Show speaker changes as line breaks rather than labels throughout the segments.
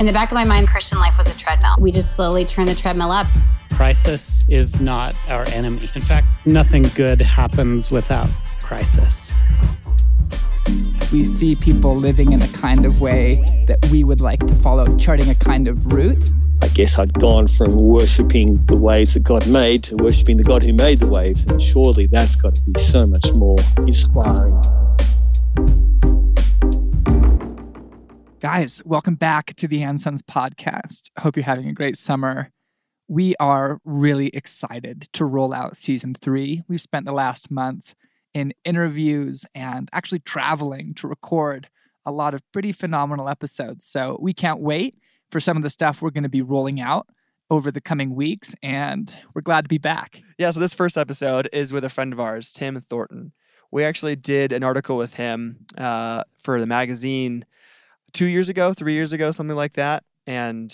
In the back of my mind, Christian life was a treadmill. We just slowly turn the treadmill up.
Crisis is not our enemy. In fact, nothing good happens without crisis.
We see people living in a kind of way that we would like to follow, charting a kind of route.
I guess I'd gone from worshipping the waves that God made to worshipping the God who made the waves, and surely that's got to be so much more inspiring.
Guys, welcome back to the Ansons podcast. Hope you're having a great summer. We are really excited to roll out season three. We've spent the last month in interviews and actually traveling to record a lot of pretty phenomenal episodes. So we can't wait for some of the stuff we're going to be rolling out over the coming weeks, and we're glad to be back.
Yeah, so this first episode is with a friend of ours, Tim Thornton. We actually did an article with him uh, for the magazine two years ago, three years ago, something like that. And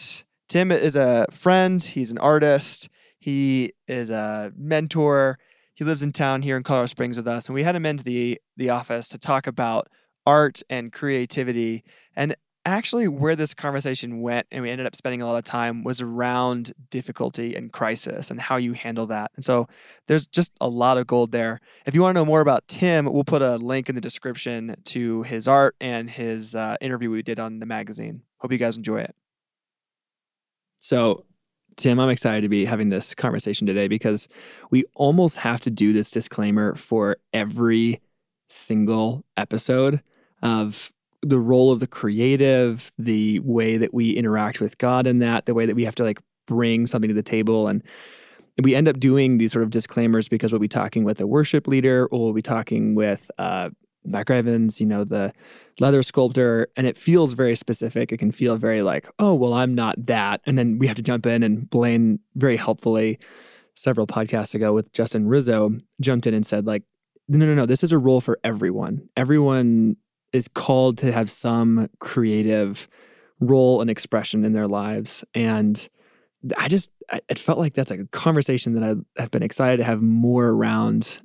Tim is a friend, he's an artist, he is a mentor. He lives in town here in Colorado Springs with us, and we had him into the the office to talk about art and creativity. And actually where this conversation went and we ended up spending a lot of time was around difficulty and crisis and how you handle that. And so there's just a lot of gold there. If you want to know more about Tim, we'll put a link in the description to his art and his uh, interview we did on the magazine. Hope you guys enjoy it. So, Tim, I'm excited to be having this conversation today because we almost have to do this disclaimer for every single episode of the role of the creative, the way that we interact with God in that, the way that we have to like bring something to the table. And we end up doing these sort of disclaimers because we'll be talking with a worship leader or we'll be talking with uh, Mac Evans, you know, the leather sculptor, and it feels very specific. It can feel very like, oh, well, I'm not that. And then we have to jump in and Blaine very helpfully several podcasts ago with Justin Rizzo jumped in and said, like, no, no, no, this is a role for everyone. Everyone is called to have some creative role and expression in their lives. And I just, it felt like that's a conversation that I have been excited to have more around.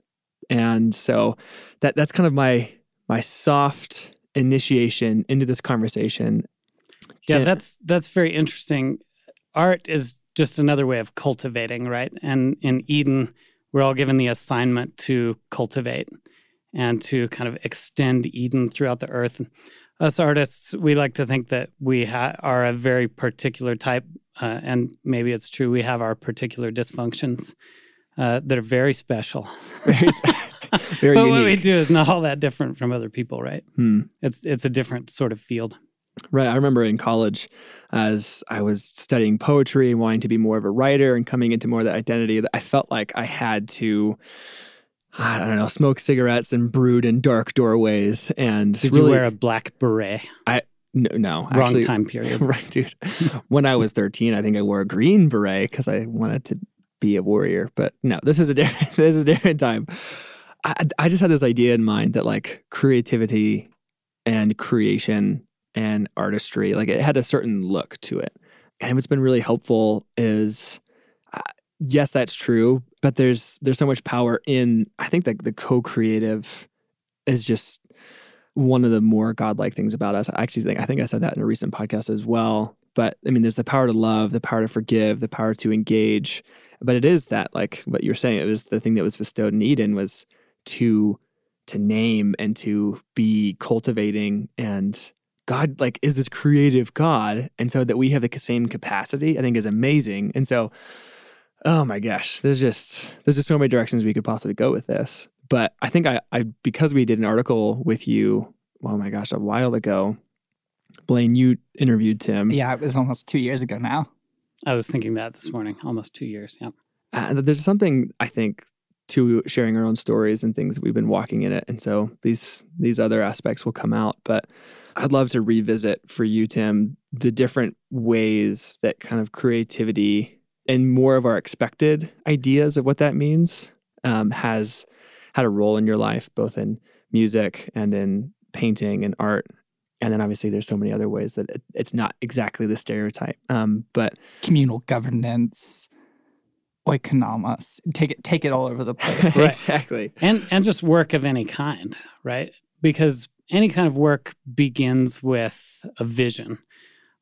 And so that that's kind of my my soft initiation into this conversation.
Yeah, that's that's very interesting. Art is just another way of cultivating, right? And in Eden, we're all given the assignment to cultivate and to kind of extend Eden throughout the earth. And us artists, we like to think that we ha- are a very particular type, uh, and maybe it's true. We have our particular dysfunctions uh, that are very special.
very, very
but
unique.
what we do is not all that different from other people, right?
Hmm.
It's it's a different sort of field.
Right. I remember in college, as I was studying poetry and wanting to be more of a writer and coming into more of that identity, that I felt like I had to I don't know, smoke cigarettes and brood in dark doorways. And
did
really,
you wear a black beret?
I no, no
wrong
actually,
time period.
right, dude. when I was thirteen, I think I wore a green beret because I wanted to be a warrior. But no, this is a different. this is a different time. I, I just had this idea in mind that like creativity and creation and artistry, like it had a certain look to it. And what's been really helpful is yes, that's true, but there's there's so much power in I think that the co-creative is just one of the more godlike things about us. I actually think I think I said that in a recent podcast as well. But I mean, there's the power to love, the power to forgive, the power to engage. But it is that, like what you're saying, it was the thing that was bestowed in Eden was to to name and to be cultivating and God like is this creative God. And so that we have the same capacity, I think is amazing. And so oh my gosh, there's just there's just so many directions we could possibly go with this. But I think I, I because we did an article with you, oh my gosh, a while ago. Blaine, you interviewed Tim.
Yeah, it was almost two years ago now.
I was thinking that this morning, almost two years. Yeah.
Uh, there's something I think to sharing our own stories and things that we've been walking in it, and so these these other aspects will come out. But I'd love to revisit for you, Tim, the different ways that kind of creativity and more of our expected ideas of what that means um, has had a role in your life, both in music and in painting and art. And then obviously there's so many other ways that it, it's not exactly the stereotype. Um, but
communal governance, oikonomos, take it take it all over the place.
right. exactly.
And and just work of any kind, right? Because any kind of work begins with a vision.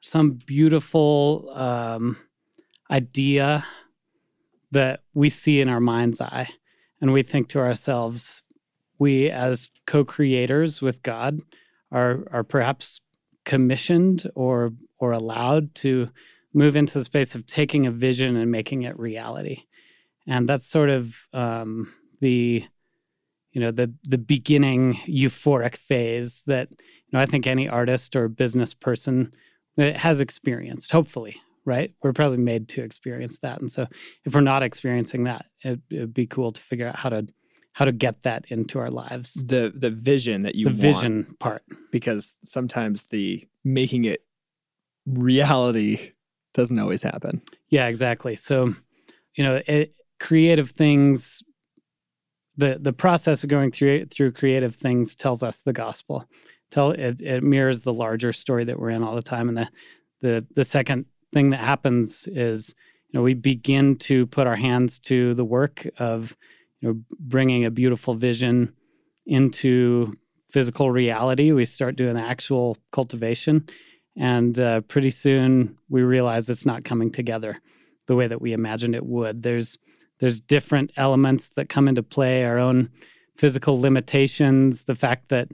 some beautiful um, idea that we see in our mind's eye, and we think to ourselves, we as co-creators with God are are perhaps commissioned or or allowed to move into the space of taking a vision and making it reality, and that's sort of um, the you know the the beginning euphoric phase that you know I think any artist or business person has experienced. Hopefully, right? We're probably made to experience that, and so if we're not experiencing that, it would be cool to figure out how to how to get that into our lives.
The the vision that you
the vision part.
because sometimes the making it reality doesn't always happen.
Yeah, exactly. So, you know, it, creative things. The the process of going through through creative things tells us the gospel. Tell it, it mirrors the larger story that we're in all the time. And the the the second thing that happens is, you know, we begin to put our hands to the work of, you know, bringing a beautiful vision into physical reality. We start doing actual cultivation, and uh, pretty soon we realize it's not coming together the way that we imagined it would. There's there's different elements that come into play, our own physical limitations, the fact that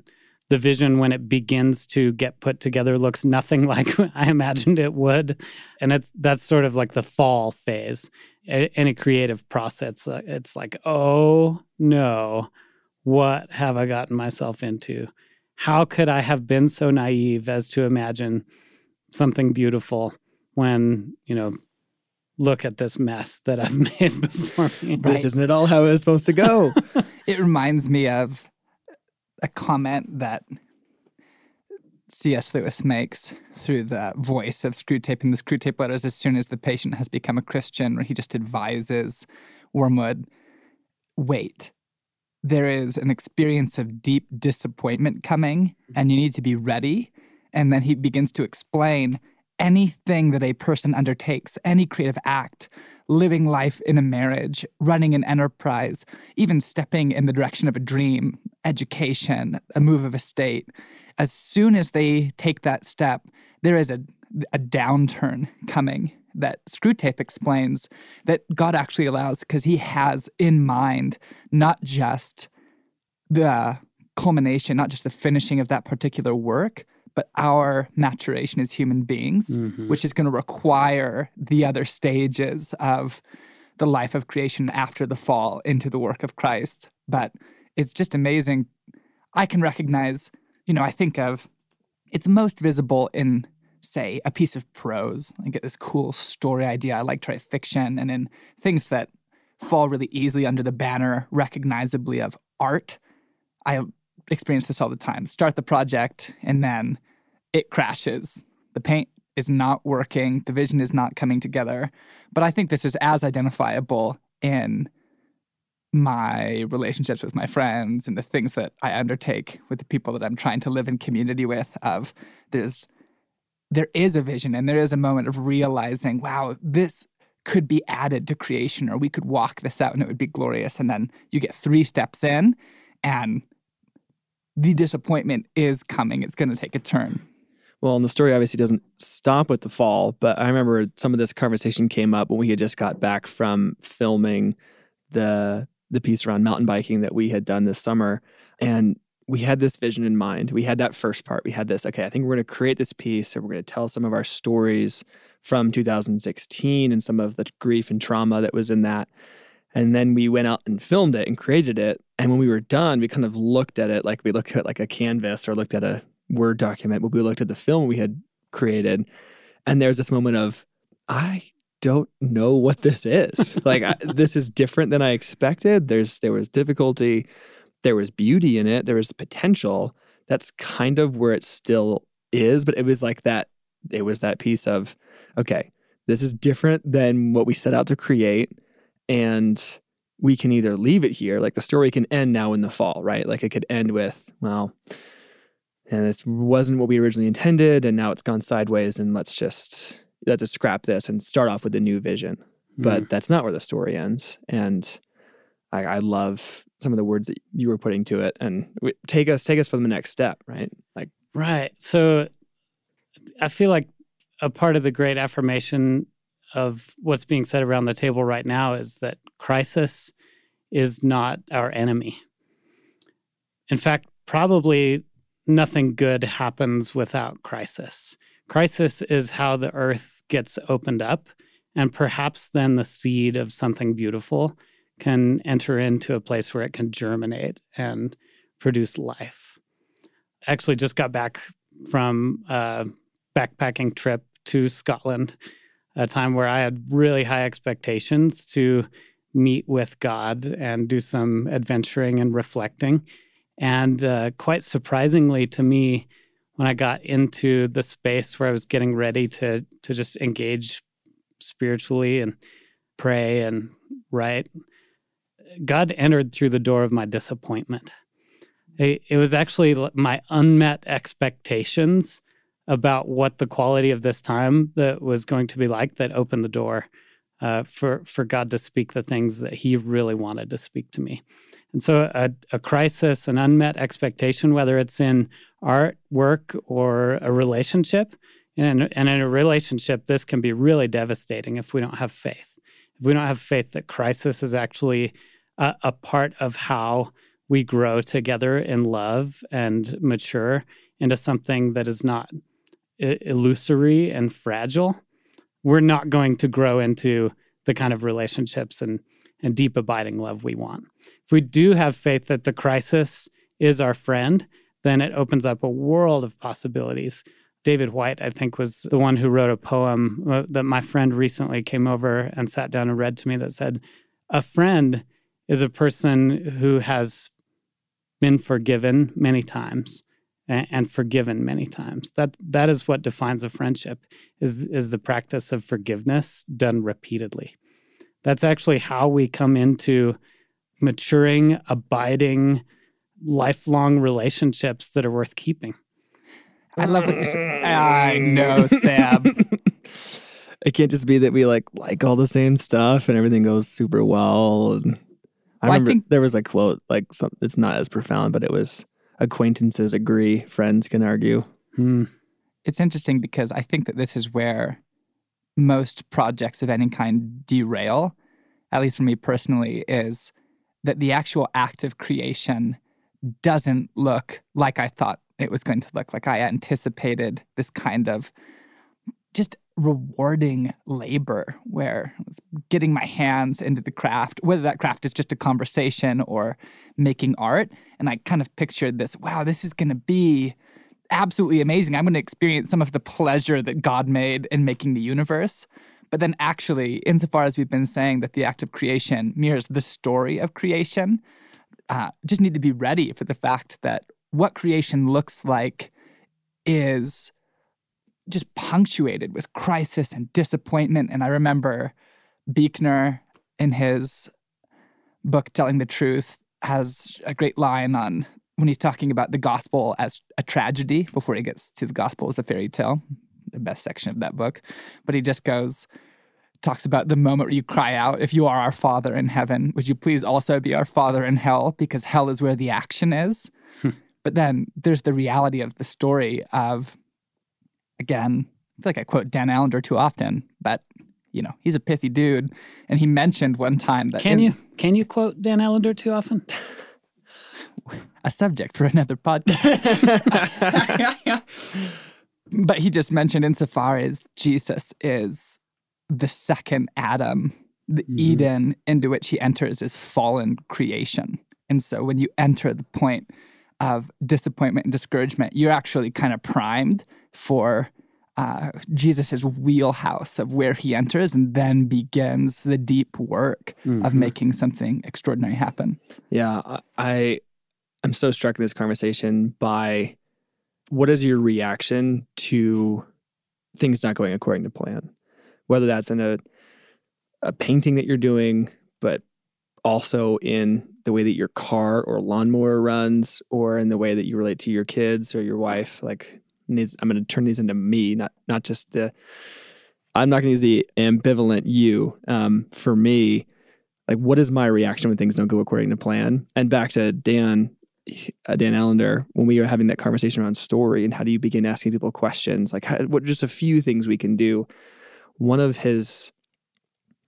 the vision when it begins to get put together looks nothing like I imagined it would, and it's that's sort of like the fall phase in a creative process. Uh, It's like, oh no, what have I gotten myself into? How could I have been so naive as to imagine something beautiful when you know? Look at this mess that I've made before me.
Right.
This isn't at all how it was supposed to go.
It reminds me of a comment that C.S. Lewis makes through the voice of Screw in the Screwtape letters as soon as the patient has become a Christian, where he just advises Wormwood wait. There is an experience of deep disappointment coming, and you need to be ready. And then he begins to explain anything that a person undertakes, any creative act, living life in a marriage, running an enterprise, even stepping in the direction of a dream, education, a move of a state. As soon as they take that step, there is a, a downturn coming that Screwtape explains that God actually allows because he has in mind not just the culmination, not just the finishing of that particular work, but our maturation as human beings,
Mhm.
which is going to require the other stages of the life of creation after the fall into the work of Christ. But it's just amazing. I can recognize, you know, I think of it's most visible in, say, a piece of prose. I get this cool story idea. I like to write fiction and in things that fall really easily under the banner, recognizably, of art. I experience this all the time. Start the project and then it crashes. The paint is not working, the vision is not coming together. But I think this is as identifiable in my relationships with my friends and the things that I undertake with the people that I'm trying to live in community with of there's there is a vision and there is a moment of realizing, wow, this could be added to creation or we could walk this out and it would be glorious. And then you get three steps in and the disappointment is coming. It's going to take a turn.
Well, and the story obviously doesn't stop with the fall, but I remember some of this conversation came up when we had just got back from filming the the piece around mountain biking that we had done this summer, and we had this vision in mind. We had that first part. We had this, okay, I think we're going to create this piece and we're going to tell some of our stories from 2016 and some of the grief and trauma that was in that. And then we went out and filmed it and created it. And when we were done, we kind of looked at it like we looked at like a canvas or looked at a Word document, but we looked at the film we had created. And there's this moment of, I don't know what this is. like I, this is different than I expected. There's there was difficulty, there was beauty in it, there was potential. That's kind of where it still is, but it was like that it was that piece of okay, this is different than what we set out to create and we can either leave it here, like the story can end now in the fall, right? Like it could end with, well, and this wasn't what we originally intended, and now it's gone sideways, and let's just let's just scrap this and start off with a new vision. But hmm. that's not where the story ends, and I, I love some of the words that you were putting to it, and w- take us take us for the next step, right? Like
Right. So I feel like a part of the great affirmation of what's being said around the table right now is that crisis is not our enemy. In fact, probably nothing good happens without crisis. Crisis is how the earth gets opened up, and perhaps then the seed of something beautiful can enter into a place where it can germinate and produce life. I actually just got back from a backpacking trip to Scotland, a time where I had really high expectations to meet with God and do some adventuring and reflecting. And uh, quite surprisingly to me, when I got into the space where I was getting ready to to just engage spiritually and pray and write, God entered through the door of my disappointment. It, was actually my unmet expectations about what the quality of this time that was going to be like that opened the door uh, for for God to speak the things that He really wanted to speak to me. And so, a, a crisis, an unmet expectation, whether it's in art, work, or a relationship, and, and in a relationship, this can be really devastating if we don't have faith. If we don't have faith that crisis is actually a, a part of how we grow together in love and mature into something that is not illusory and fragile, we're not going to grow into the kind of relationships and, and deep abiding love we want. If we do have faith that the crisis is our friend, then it opens up a world of possibilities. David Whyte, I think, was the one who wrote a poem uh, that my friend recently came over and sat down and read to me that said, A friend is a person who has been forgiven many times and, forgiven many times. That that is what defines a friendship is is the practice of forgiveness done repeatedly. That's actually how we come into maturing, abiding, lifelong relationships that are worth keeping.
I love what you're saying. I know, Sam.
it can't just be that we like like all the same stuff and everything goes super well. And I well, remember I think, there was a quote like some, it's not as profound, but it was acquaintances agree, friends can argue.
Hmm. It's interesting because I think that this is where most projects of any kind derail, at least for me personally, is that the actual act of creation doesn't look like I thought it was going to look like. I anticipated this kind of just rewarding labor where it's getting my hands into the craft, whether that craft is just a conversation or making art. And I kind of pictured this wow, this is going to be absolutely amazing. I'm going to experience some of the pleasure that God made in making the universe. But then, actually, insofar as we've been saying that the act of creation mirrors the story of creation, uh, just need to be ready for the fact that what creation looks like is just punctuated with crisis and disappointment. And I remember Buechner in his book, Telling the Truth, has a great line on when he's talking about the gospel as a tragedy before he gets to the gospel as a fairy tale, the best section of that book. But he just goes, talks about the moment where you cry out, If you are our Father in heaven, would you please also be our Father in hell? Because hell is where the action is. Hmm. but then there's the reality of the story of again, I feel like I quote Dan Allender too often, but you know, he's a pithy dude. And he mentioned one time that
Can in, you can you quote Dan Allender too often?
a subject for another podcast. but he just mentioned insofar as Jesus is the second Adam, the mm-hmm. Eden into which he enters is fallen creation. And so when you enter the point of disappointment and discouragement, you're actually kind of primed for uh, Jesus's wheelhouse of where he enters and then begins the deep work mm-hmm. of making something extraordinary happen.
Yeah, I I'm so struck in this conversation by what is your reaction to things not going according to plan, whether that's in a a painting that you're doing, but also in the way that your car or lawnmower runs, or in the way that you relate to your kids or your wife. Like needs I'm going to turn these into me, not not just the. I'm not going to use the ambivalent you. Um, for me, like what is my reaction when things don't go according to plan? And back to Dan, Dan Allender when we were having that conversation around story and how do you begin asking people questions? Like, how, what just a few things we can do? One of his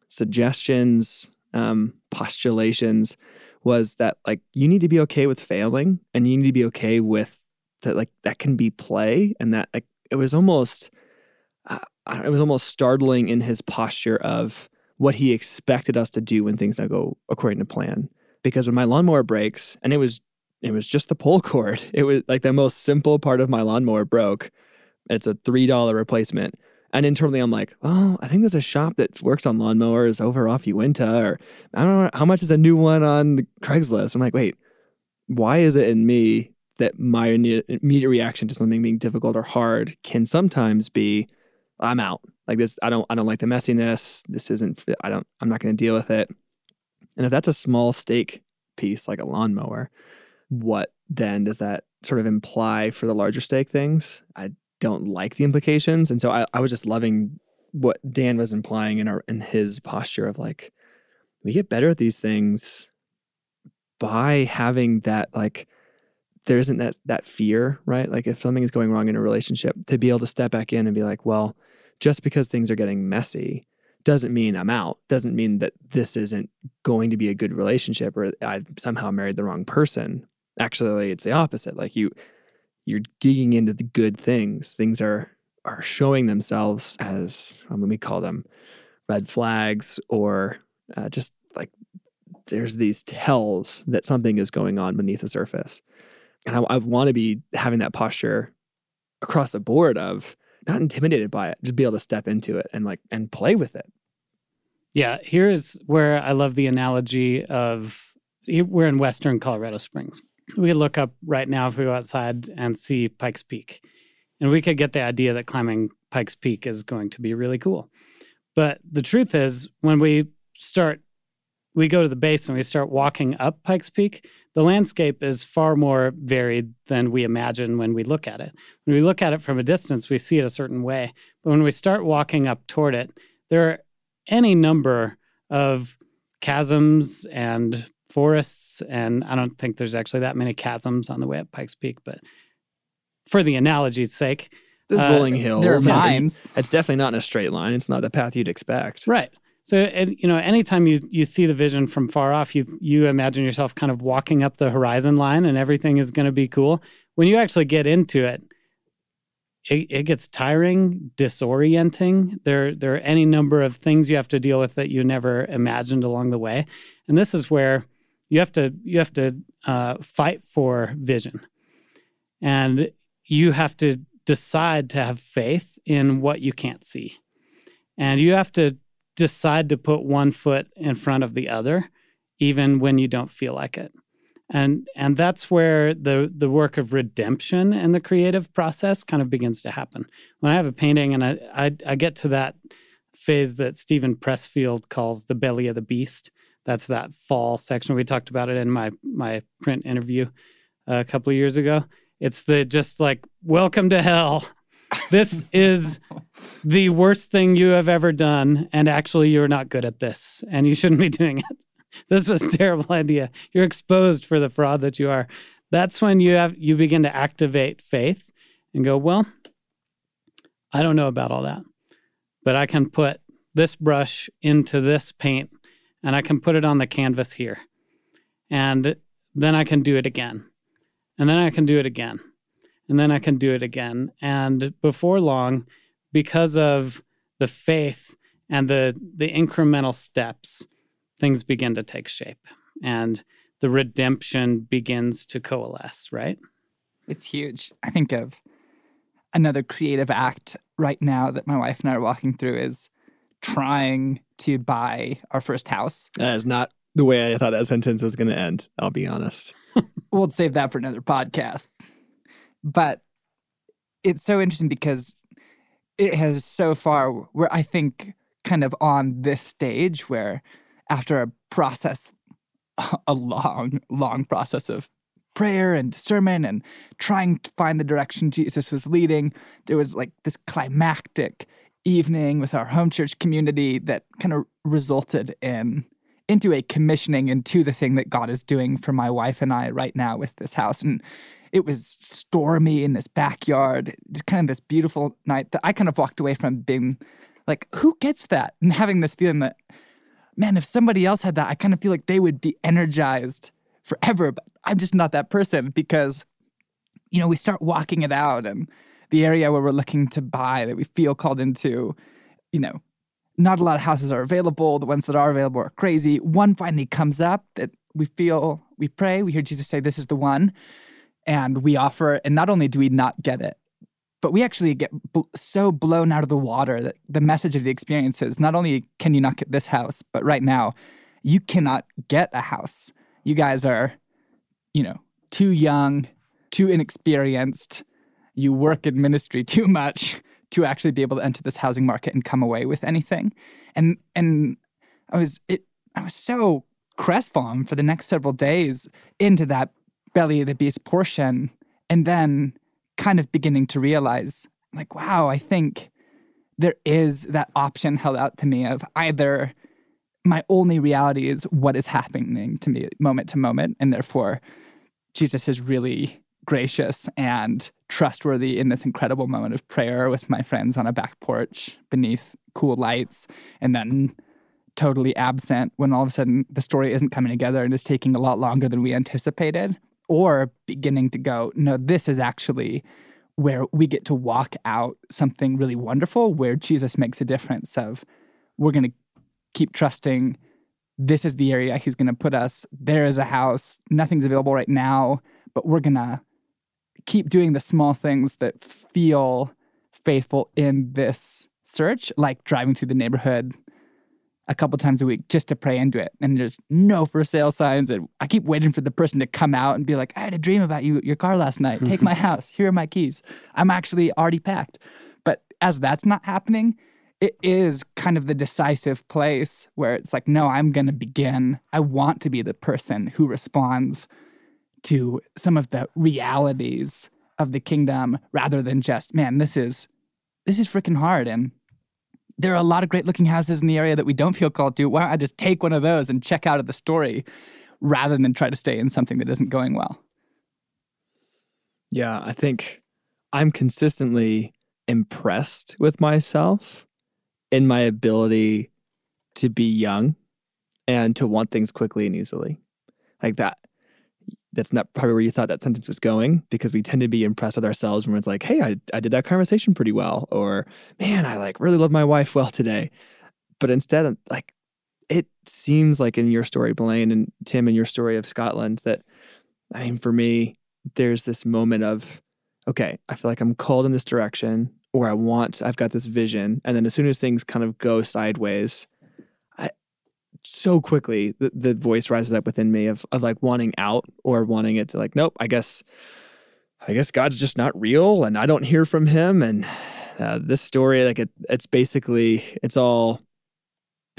suggestions, um, postulations was that like you need to be okay with failing and you need to be okay with that like that can be play and that like it was almost uh, it was almost startling in his posture of what he expected us to do when things don't go according to plan because when my lawnmower breaks and it was it was just the pull cord. It was like the most simple part of my lawnmower broke. It's a three dollar replacement. And internally i'm like oh i think there's a shop that works on lawnmowers over off Uintah or i don't know how much is a new one on craigslist? I'm like wait why is it in me that my immediate reaction to something being difficult or hard can sometimes be i'm out. Like this i don't i don't like the messiness. This isn't i don't i'm not going to deal with it. And if that's a small stake piece like a lawnmower what then does that sort of imply for the larger stake things i don't like the implications and so i, I was just loving what dan was implying in our in his posture of like we get better at these things by having that like there isn't that that fear, right? Like if something is going wrong in a relationship, to be able to step back in and be like, well, just because things are getting messy doesn't mean I'm out. Doesn't mean that this isn't going to be a good relationship or I somehow married the wrong person. Actually, it's the opposite. Like you you're digging into the good things. Things are are showing themselves as I mean, we call them red flags or uh, just like there's these tells that something is going on beneath the surface. And I, I want to be having that posture across the board of not intimidated by it, just be able to step into it and like and play with it.
Yeah, here's where I love the analogy of we're in Western Colorado Springs. We look up right now if we go outside and see Pikes Peak, and we could get the idea that climbing Pikes Peak is going to be really cool. But the truth is, when we start, we go to the base and we start walking up Pikes Peak, the landscape is far more varied than we imagine when we look at it. When we look at it from a distance, we see it a certain way. But when we start walking up toward it, there are any number of chasms and forests. And I don't think there's actually that many chasms on the way up Pikes Peak, but for the analogy's sake,
there's uh, rolling hills.
There are mines.
It's definitely not in a straight line. It's not the path you'd expect.
Right. So, and, you know, anytime you you see the vision from far off, you you imagine yourself kind of walking up the horizon line, and everything is going to be cool. When you actually get into it, it, it gets tiring, disorienting. There there are any number of things you have to deal with that you never imagined along the way, and this is where you have to you have to uh, fight for vision, and you have to decide to have faith in what you can't see, and you have to decide to put one foot in front of the other, even when you don't feel like it. And and that's where the the work of redemption and the creative process kind of begins to happen. When I have a painting and I I, I get to that phase that Steven Pressfield calls the belly of the beast. That's that fall section. We talked about it in my my print interview uh, a couple of years ago. It's the just like welcome to hell this is the worst thing you have ever done. And actually, you're not good at this and you shouldn't be doing it. This was a terrible idea. You're exposed for the fraud that you are. That's when you have you begin to activate faith and go, well, I don't know about all that, but I can put this brush into this paint and I can put it on the canvas here. And then I can do it again. And then I can do it again and then I can do it again. And before long, because of the faith and the the incremental steps, things begin to take shape and the redemption begins to coalesce, right?
It's huge. I think of another creative act right now that my wife and I are walking through is trying to buy our first house.
That is not the way I thought that sentence was going to end. I'll be honest.
we'll save that for another podcast. But it's so interesting because it has so far where I think kind of on this stage where after a process a long long process of prayer and sermon and trying to find the direction Jesus was leading there was like this climactic evening with our home church community that kind of resulted in into a commissioning into the thing that God is doing for my wife and I right now with this house. And it was stormy in this backyard, kind of this beautiful night that I kind of walked away from being like, who gets that? And having this feeling that, man, if somebody else had that, I kind of feel like they would be energized forever. But I'm just not that person because, you know, we start walking it out and the area where we're looking to buy that we feel called into, you know, not a lot of houses are available. The ones that are available are crazy. One finally comes up that we feel, we pray, we hear Jesus say, This is the one. And we offer, and not only do we not get it, but we actually get bl- so blown out of the water that the message of the experience is not only can you not get this house, but right now, you cannot get a house. You guys are, you know, too young, too inexperienced. You work in ministry too much to actually be able to enter this housing market and come away with anything. And and I was it I was so crestfallen for the next several days into that belly of the beast portion and then kind of beginning to realize like wow, I think there is that option held out to me of either my only reality is what is happening to me moment to moment and therefore Jesus is really gracious and trustworthy in this incredible moment of prayer with my friends on a back porch beneath cool lights, and then totally absent when all of a sudden the story isn't coming together and is taking a lot longer than we anticipated, or beginning to go, no, this is actually where we get to walk out something really wonderful where Jesus makes a difference of we're going to keep trusting this is the area he's going to put us. There is a house. Nothing's available right now, but we're going to keep doing the small things that feel faithful in this search, like driving through the neighborhood a couple times a week just to pray into it. And there's no for sale signs. And I keep waiting for the person to come out and be like, I had a dream about you, your car last night. Take my house. Here are my keys. I'm actually already packed. But as that's not happening, it is kind of the decisive place where it's like, no, I'm going to begin. I want to be the person who responds to some of the realities of the kingdom rather than just, man, this is this is freaking hard. And there are a lot of great looking houses in the area that we don't feel called to. Why don't I just take one of those and check out of the story rather than try to stay in something that isn't going well?
Yeah, I think I'm consistently impressed with myself in my ability to be young and to want things quickly and easily. Like that that's not probably where you thought that sentence was going because we tend to be impressed with ourselves when it's like, hey, I, I did that conversation pretty well, or man, I like really love my wife well today. But instead, um, like, it seems like in your story, Blaine and Tim, in your story of Scotland, that I mean, for me, there's this moment of, okay, I feel like I'm called in this direction, or I want, I've got this vision. And then as soon as things kind of go sideways, so quickly the, the voice rises up within me of, of like wanting out or wanting it to like nope i guess i guess god's just not real and i don't hear from him. And uh, this story like it, it's basically it's all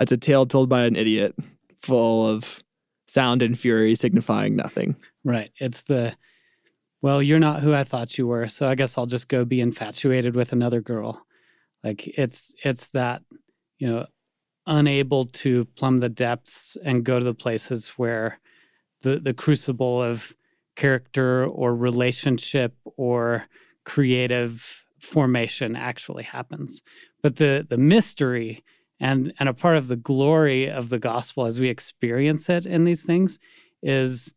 it's a tale told by an idiot full of sound and fury signifying nothing.
Right. It's the well you're not who i thought you were so i guess i'll just go be infatuated with another girl. Like it's it's that you know unable to plumb the depths and go to the places where the, the crucible of character or relationship or creative formation actually happens. But the, the mystery and, and a part of the glory of the gospel as we experience it in these things is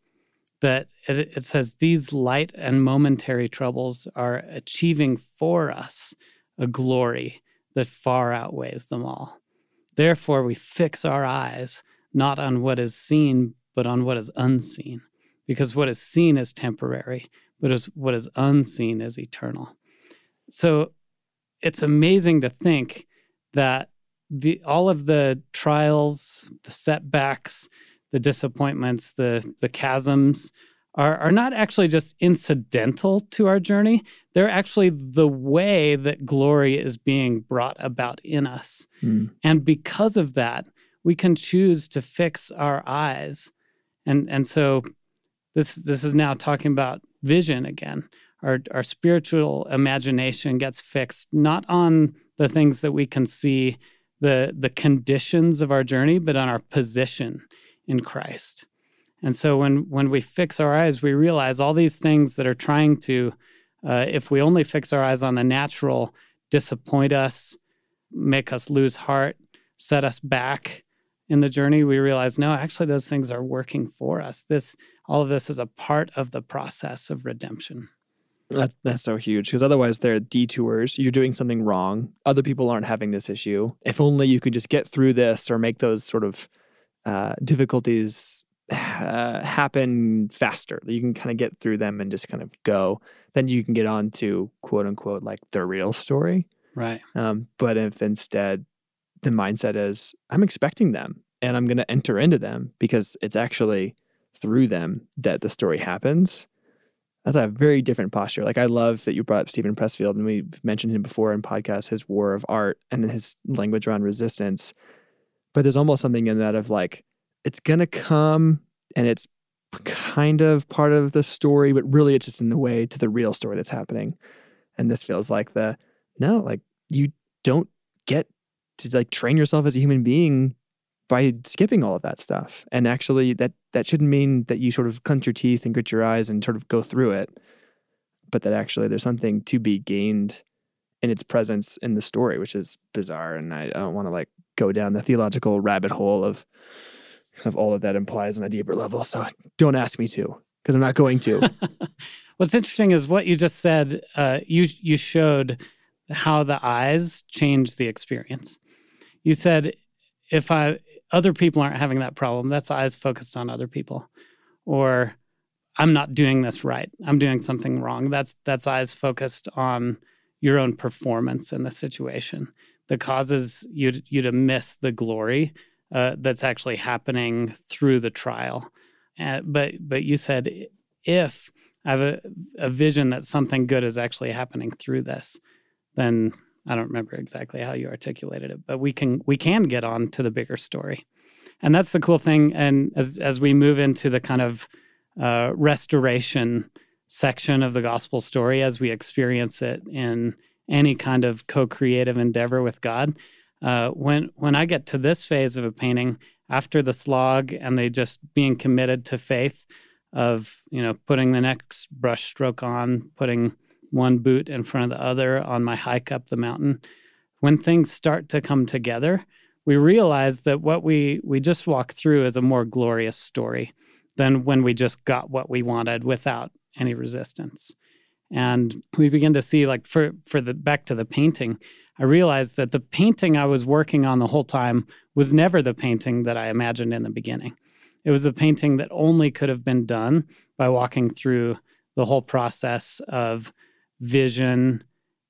that it says these light and momentary troubles are achieving for us a glory that far outweighs them all. Therefore, we fix our eyes not on what is seen, but on what is unseen, because what is seen is temporary, but what is unseen is eternal. So it's amazing to think that the all of the trials, the setbacks, the disappointments, the the chasms are, are not actually just incidental to our journey. They're actually the way that glory is being brought about in us. Mm. And because of that, we can choose to fix our eyes. And, and so this, this is now talking about vision again. Our, our spiritual imagination gets fixed not on the things that we can see the the conditions of our journey, but on our position in Christ. And so when when we fix our eyes, we realize all these things that are trying to, uh, if we only fix our eyes on the natural, disappoint us, make us lose heart, set us back in the journey. We realize no, actually, those things are working for us. This all of this is a part of the process of redemption.
That's, that's so huge because otherwise they're detours. You're doing something wrong. Other people aren't having this issue. If only you could just get through this or make those sort of uh, difficulties uh, happen faster. You can kind of get through them and just kind of go. Then you can get on to quote unquote like the real story.
Right.
Um, but if instead the mindset is, I'm expecting them and I'm going to enter into them because it's actually through them that the story happens that's a very different posture. Like I love that you brought up Steven Pressfield, and we've mentioned him before in podcasts, his war of art and his language around resistance. But there's almost something in that of like, it's gonna come and it's kind of part of the story, but really it's just in the way to the real story that's happening. And this feels like the no, like you don't get to like train yourself as a human being by skipping all of that stuff. And actually, that that shouldn't mean that you sort of clench your teeth and grit your eyes and sort of go through it, but that actually there's something to be gained in its presence in the story, which is bizarre. And I, I don't want to like go down the theological rabbit hole of of all of that implies on a deeper level. So don't ask me to, because I'm not going to.
What's interesting is what you just said. Uh, you you showed how the eyes change the experience. You said if I other people aren't having that problem. That's eyes focused on other people. Or I'm not doing this right. I'm doing something wrong. That's that's eyes focused on your own performance in the situation that causes you to, you to miss the glory uh, that's actually happening through the trial. Uh, but but you said if I have a, a vision that something good is actually happening through this, then I don't remember exactly how you articulated it, but we can we can get on to the bigger story, and that's the cool thing. And as as we move into the kind of uh, restoration section of the gospel story, as we experience it in any kind of co-creative endeavor with God, uh, when when I get to this phase of a painting after the slog and they just being committed to faith of you know putting the next brush stroke on, putting one boot in front of the other on my hike up the mountain. When things start to come together, we realize that what we we just walked through is a more glorious story than when we just got what we wanted without any resistance. And we begin to see like for for the back to the painting, I realized that the painting I was working on the whole time was never the painting that I imagined in the beginning. It was a painting that only could have been done by walking through the whole process of vision,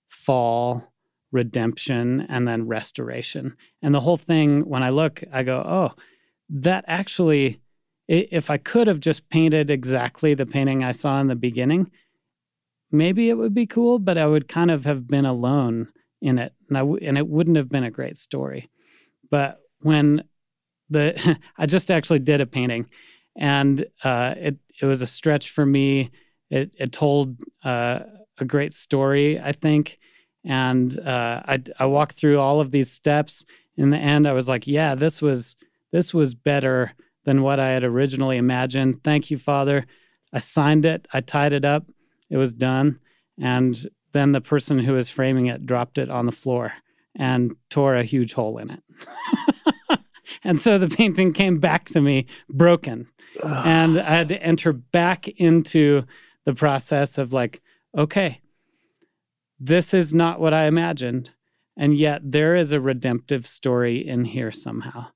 fall, redemption, and then restoration. And the whole thing, when I look, I go, oh, that actually, if I could have just painted exactly the painting I saw in the beginning, maybe it would be cool, but I would kind of have been alone in it. And, I w- and it wouldn't have been a great story. But when the, I just actually did a painting and uh, it, it was a stretch for me. It, it told uh, a great story, I think. And uh, I I walked through all of these steps. In the end, I was like, yeah, this was this was better than what I had originally imagined. Thank you, Father. I signed it. I tied it up. It was done. And then the person who was framing it dropped it on the floor and tore a huge hole in it. and so the painting came back to me broken. and I had to enter back into the process of like, okay, this is not what I imagined. And yet there is a redemptive story in here somehow.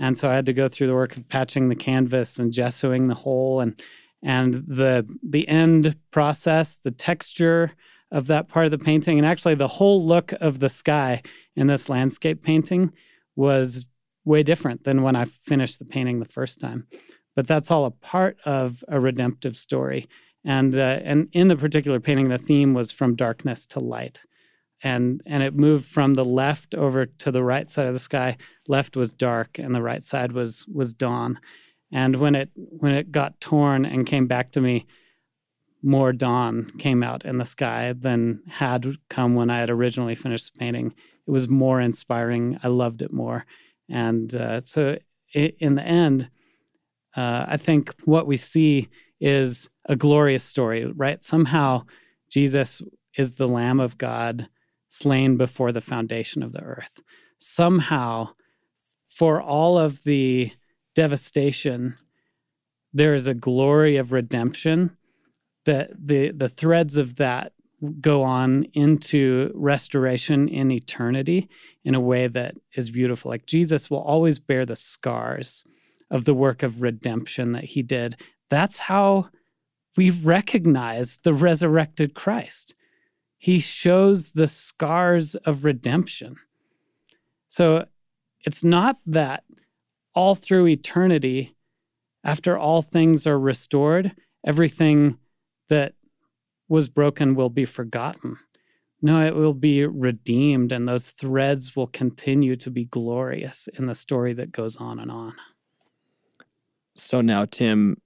And so I had to go through the work of patching the canvas and gessoing the hole and and the the end process, the texture of that part of the painting, and actually the whole look of the sky in this landscape painting was way different than when I finished the painting the first time. But that's all a part of a redemptive story and uh, and in the particular painting, the theme was from darkness to light, and and it moved from the left over to the right side of the sky. Left was dark, and the right side was was dawn. And when it when it got torn and came back to me, more dawn came out in the sky than had come when I had originally finished painting. It was more inspiring. I loved it more. And uh, so, in the end, uh, I think what we see is a glorious story, right? Somehow, Jesus is the Lamb of God slain before the foundation of the earth. Somehow, for all of the devastation, there is a glory of redemption that the the threads of that go on into restoration in eternity in a way that is beautiful. Like Jesus will always bear the scars of the work of redemption that he did. That's how we recognize the resurrected Christ. He shows the scars of redemption. So it's not that all through eternity, after all things are restored, everything that was broken will be forgotten. No, it will be redeemed, and those threads will continue to be glorious in the story that goes on and on.
So now Tim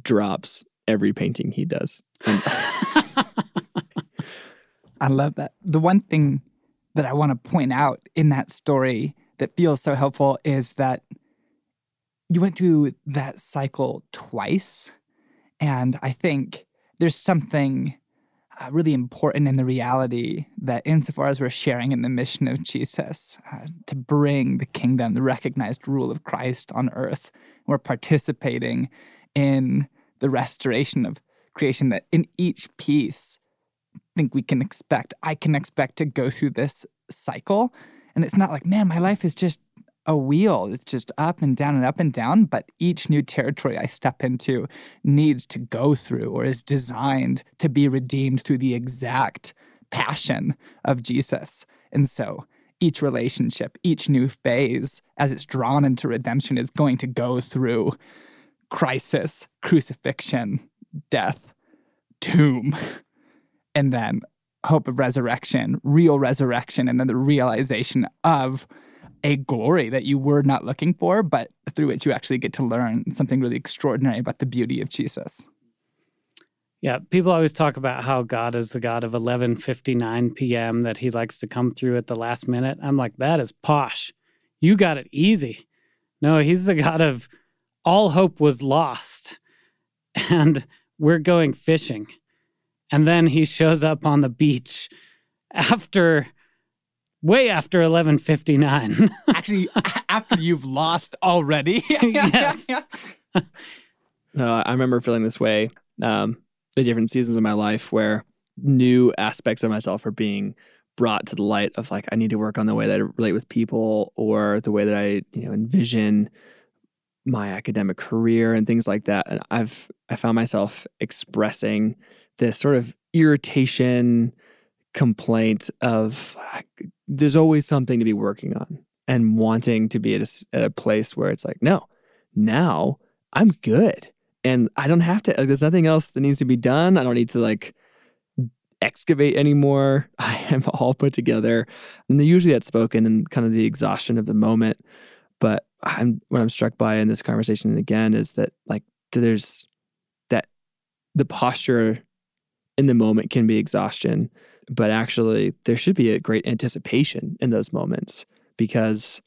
drops every painting he does.
I love that. The one thing that I want to point out in that story that feels so helpful is that you went through that cycle twice. And I think there's something uh, really important in the reality that, insofar as we're sharing in the mission of Jesus uh, to bring the kingdom, the recognized rule of Christ on earth, we're participating in the restoration of creation, that in each piece, I think we can expect, I can expect to go through this cycle. And it's not like, man, my life is just a wheel. It's just up and down and up and down. But each new territory I step into needs to go through or is designed to be redeemed through the exact passion of Jesus. And so each relationship, each new phase, as it's drawn into redemption, is going to go through crisis, crucifixion, death, tomb, and then hope of resurrection, real resurrection, and then the realization of a glory that you were not looking for, but through which you actually get to learn something really extraordinary about the beauty of Jesus.
Yeah, people always talk about how God is the God of 11:59 p.m. that he likes to come through at the last minute. I'm like, that is posh. You got it easy. No, he's the God of all hope was lost and we're going fishing. And then he shows up on the beach after way after 11:59.
Actually, after you've lost already.
yes.
no, I remember feeling this way. Um, the different seasons of my life where new aspects of myself are being brought to the light of like I need to work on the way that I relate with people or the way that I you know envision my academic career and things like that. And I've I found myself expressing this sort of irritation, complaint of there's always something to be working on and wanting to be at a, at a place where it's like, no, now I'm good and I don't have to, like, there's nothing else that needs to be done. I don't need to like excavate anymore. I am all put together. And usually that's spoken in kind of the exhaustion of the moment. But I'm, what I'm struck by in this conversation again is that like there's that the posture in the moment can be exhaustion but actually there should be a great anticipation in those moments because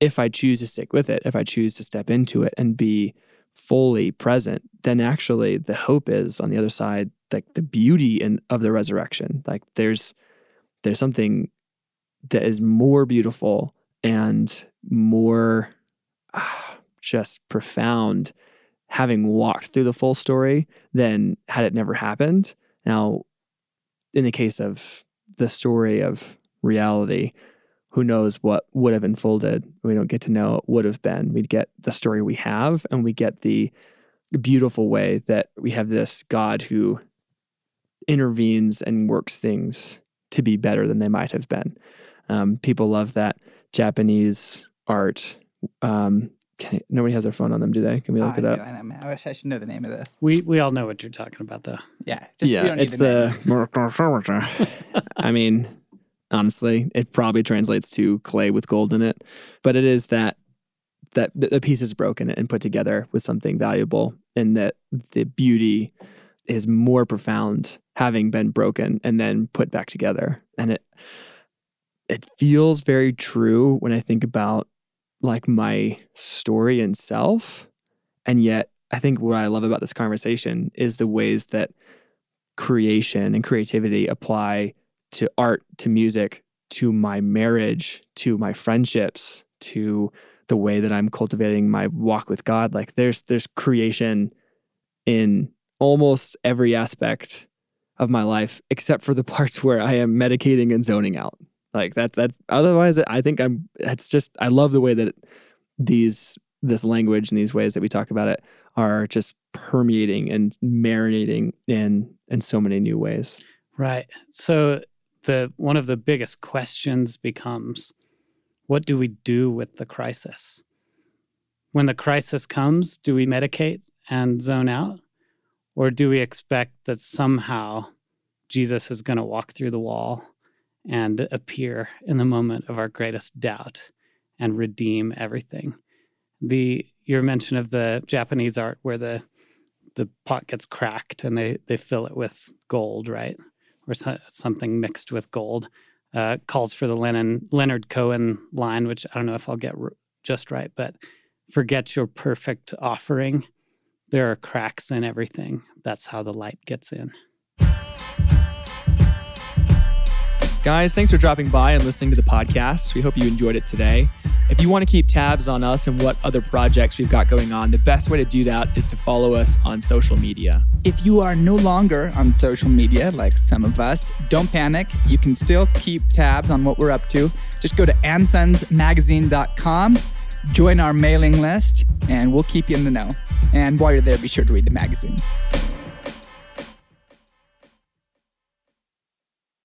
if I choose to stick with it, if I choose to step into it and be fully present, then actually the hope is on the other side, like the beauty in, of the resurrection. Like there's there's something that is more beautiful and more ah, just profound having walked through the full story than had it never happened. Now, in the case of the story of reality, who knows what would have unfolded? We don't get to know what would have been. We get the story we have, and we get the beautiful way that we have this God who intervenes and works things to be better than they might have been. Um, people love that Japanese art um, can, nobody has their phone on them, do they? Can we look
oh,
it
I
up?
Do. I, know, I wish I should know the name of this.
We we all know what you're talking about, though.
Yeah, just,
yeah, it's the. I mean, honestly, it probably translates to clay with gold in it, but it is that that the piece is broken and put together with something valuable, and that the beauty is more profound having been broken and then put back together. And it it feels very true when I think about like my story and self. And yet I think what I love about this conversation is the ways that creation and creativity apply to art, to music, to my marriage, to my friendships, to the way that I'm cultivating my walk with God. Like there's there's creation in almost every aspect of my life except for the parts where I am medicating and zoning out. Like that that otherwise I think I'm it's just I love the way that these this language and these ways that we talk about it are just permeating and marinating in in so many new ways.
Right. So the one of the biggest questions becomes what do we do with the crisis? When the crisis comes, do we medicate and zone out? Or do we expect that somehow Jesus is going to walk through the wall and appear in the moment of our greatest doubt and redeem everything? The your mention of the Japanese art where the the pot gets cracked and they they fill it with gold, right? Or so, something mixed with gold uh, calls for the Lennon, Leonard Cohen line, which I don't know if I'll get r- just right, but forget your perfect offering. There are cracks in everything. That's how the light gets in.
Guys, thanks for dropping by and listening to the podcast. We hope you enjoyed it today. If you want to keep tabs on us and what other projects we've got going on, the best way to do that is to follow us on social media.
If you are no longer on social media, like some of us, don't panic. You can still keep tabs on what we're up to. Just go to ansonsmagazine.com, join our mailing list, and we'll keep you in the know. And while you're there, be sure to read the magazine.